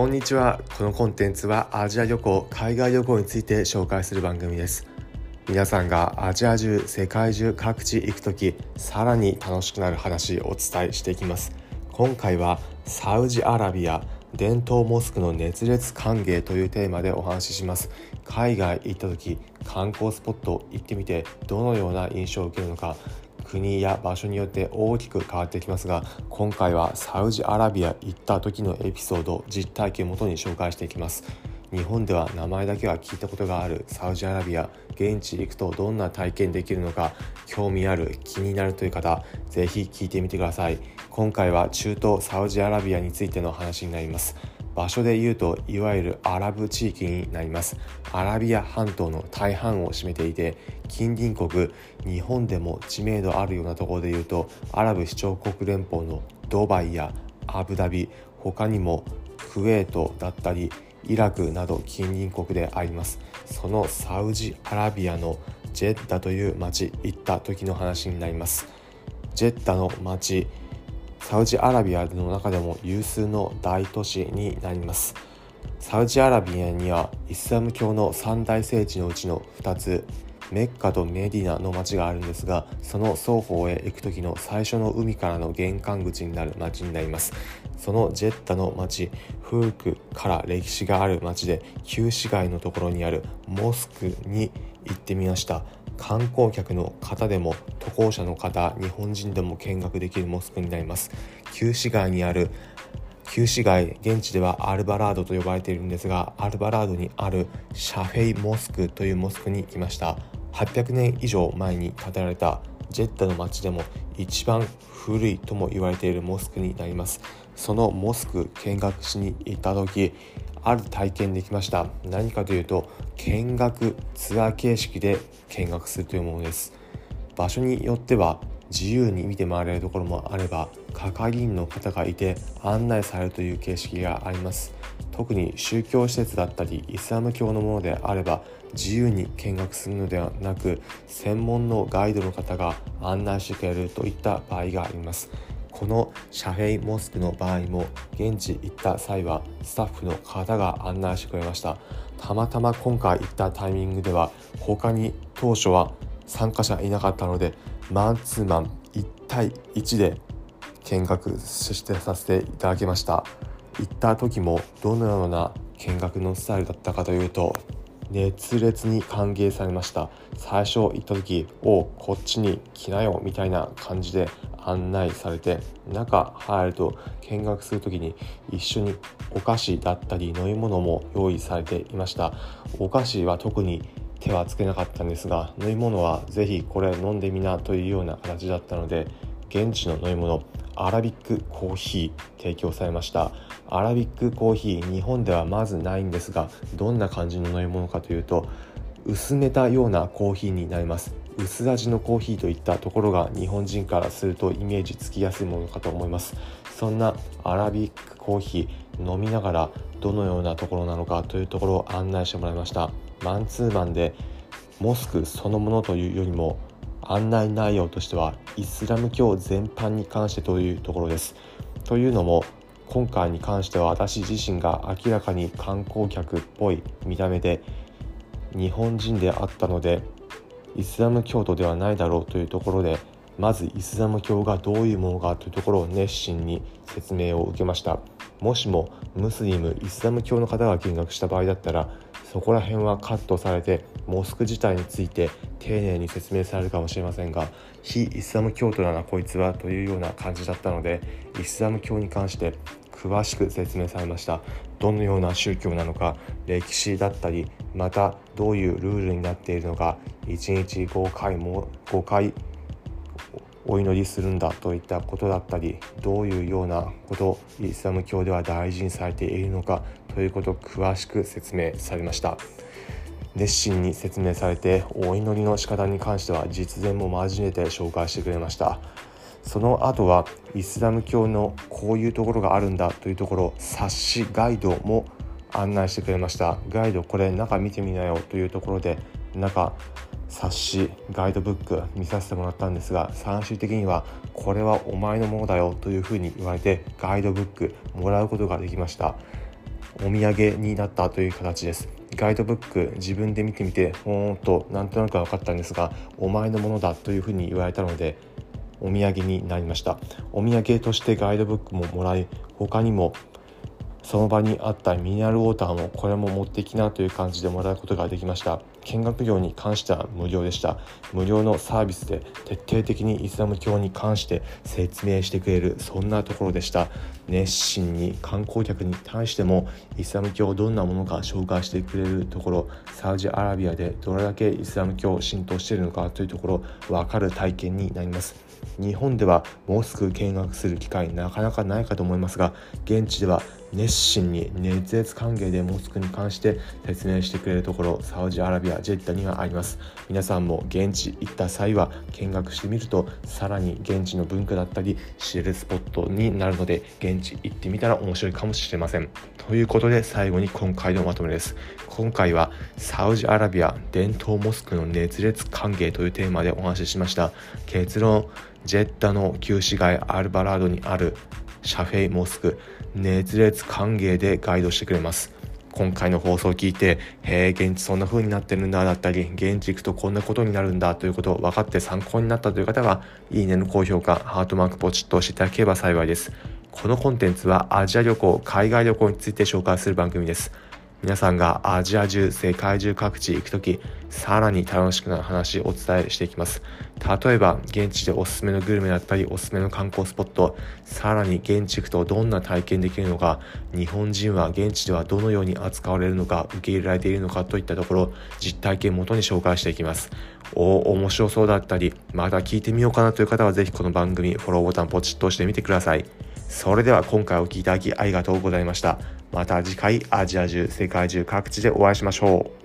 こんにちは。このコンテンツはアジア旅行海外旅行について紹介する番組です。皆さんがアジア中世界中各地行く時さらに楽しくなる話をお伝えしていきます。今回はサウジアラビア伝統モスクの熱烈歓迎というテーマでお話しします。海外行った時観光スポット行ってみてどのような印象を受けるのか国や場所によって大きく変わってきますが今回はサウジアラビア行った時のエピソード実体験をもとに紹介していきます。日本では名前だけは聞いたことがあるサウジアラビア現地行くとどんな体験できるのか興味ある気になるという方ぜひ聞いてみてください。今回は中東サウジアラビアについての話になります。場所で言うといわゆるアラブ地域になります。アラビア半島の大半を占めていて近隣国日本でも知名度あるようなところで言うとアラブ首長国連邦のドバイやアブダビ他にもクウェートだったりイラクなど近隣国であります。そのサウジアラビアのジェッダという町行った時の話になります。ジェッダの町サウジアラビアの中でも有数の大都市になります。サウジアラビアにはイスラム教の三大聖地のうちの2つメッカとメディナの町があるんですがその双方へ行く時の最初の海からの玄関口になる町になります。そのジェッタの町古くから歴史がある町で旧市街のところにあるモスクに行ってみました。観光客の方でも渡航者の方日本人でも見学できるモスクになります。旧市街にある旧市街現地ではアルバラードと呼ばれているんですがアルバラードにあるシャフェイモスクというモスクに来ました。800年以上前に建てられたジェッタの町でも一番古いとも言われているモスクになります。そのモスク見学しに行った時ある体験できました。何かというと見学ツアー形式で見学するというものです。場所によっては自由に見て回れるところもあれば係員の方がいて案内されるという形式があります。特に宗教施設だったりイスラム教のものであれば自由に見学するのではなく専門のガイドの方が案内してくれるといった場合があります。このシャフェイモスクの場合も現地行った際はスタッフの方が案内してくれました。たまたま今回行ったタイミングでは他に当初は参加者いなかったのでマンツーマン1対1で見学してさせていただきました。行った時もどのような見学のスタイルだったかというと熱烈に歓迎されました。最初行った時「おこっちに来なよ」みたいな感じで案内されて中入ると見学する時に一緒にお菓子だったり飲み物も用意されていました。お菓子は特に手はつけなかったんですが飲み物は是非これ飲んでみなというような形だったので現地の飲み物アラビックコーヒー提供されました。アラビックコーヒー日本ではまずないんですがどんな感じの飲み物かというと薄めたようなコーヒーになります。薄味のコーヒーといったところが日本人からするとイメージつきやすいものかと思います。そんなアラビックコーヒー飲みながらどのようなところなのかというところを案内してもらいました。マンツーマンでモスクそのものというよりも案内内容としてはイスラム教全般に関してというところです。というのも今回に関しては私自身が明らかに観光客っぽい見た目で日本人であったのでイスラム教徒ではないだろうというところでまずイスラム教がどういうものかというところを熱心に説明を受けましたもしもムスリムイスラム教の方が見学した場合だったらそこら辺はカットされてモスク自体について丁寧に説明されるかもしれませんが非イスラム教徒だなこいつはというような感じだったのでイスラム教に関して詳しく説明されました。どのような宗教なのか歴史だったりまたどういうルールになっているのか1日5回も5回お祈りするんだといったことだったりどういうようなことイスラム教では大事にされているのかということを詳しく説明されました。熱心に説明されてお祈りの仕方に関しては実演も交えて紹介してくれました。その後はイスラム教のこういうところがあるんだというところ冊子ガイドも案内してくれました。ガイドこれ中見てみなよというところで中冊子ガイドブック見させてもらったんですが最終的にはこれはお前のものだよというふうに言われてガイドブックもらうことができました。お土産になったという形です。ガイドブック自分で見てみてほんとなんとなく分かったんですがお前のものだというふうに言われたのでお土産になりました。お土産としてガイドブックももらい他にもその場にあったミネラルウォーターもこれも持ってきなという感じでもらうことができました。見学料に関しては無料でした。無料のサービスで徹底的にイスラム教に関して説明してくれるそんなところでした。熱心に観光客に対してもイスラム教どんなものか紹介してくれるところサウジアラビアでどれだけイスラム教を浸透しているのかというところ分かる体験になります。日本ではモスク見学する機会なかなかないかと思いますが現地では熱心に熱烈歓迎でモスクに関して説明してくれるところサウジアラビアジェッタにはあります。皆さんも現地行った際は見学してみるとさらに現地の文化だったり知れるスポットになるので現地行ってみたら面白いかもしれません。ということで最後に今回のまとめです。今回はサウジアラビア伝統モスクの熱烈歓迎というテーマでお話ししました。結論。ジェッタの旧市街アルバラードにあるシャフェイモスク熱烈歓迎でガイドしてくれます今回の放送を聞いて、へえ、現地そんな風になってるんだだったり、現地行くとこんなことになるんだということを分かって参考になったという方は、いいねの高評価、ハートマークポチッと押していただければ幸いです。このコンテンツはアジア旅行、海外旅行について紹介する番組です。皆さんがアジア中、世界中各地行くとき、さらに楽しくなる話をお伝えしていきます。例えば、現地でおすすめのグルメだったり、おすすめの観光スポット、さらに現地行くとどんな体験できるのか、日本人は現地ではどのように扱われるのか、受け入れられているのかといったところ、実体験をもとに紹介していきます。おお、面白そうだったり、まだ聞いてみようかなという方は、ぜひこの番組、フォローボタンポチッと押してみてください。それでは今回お聴きいただきありがとうございました。また次回アジア中世界中各地でお会いしましょう。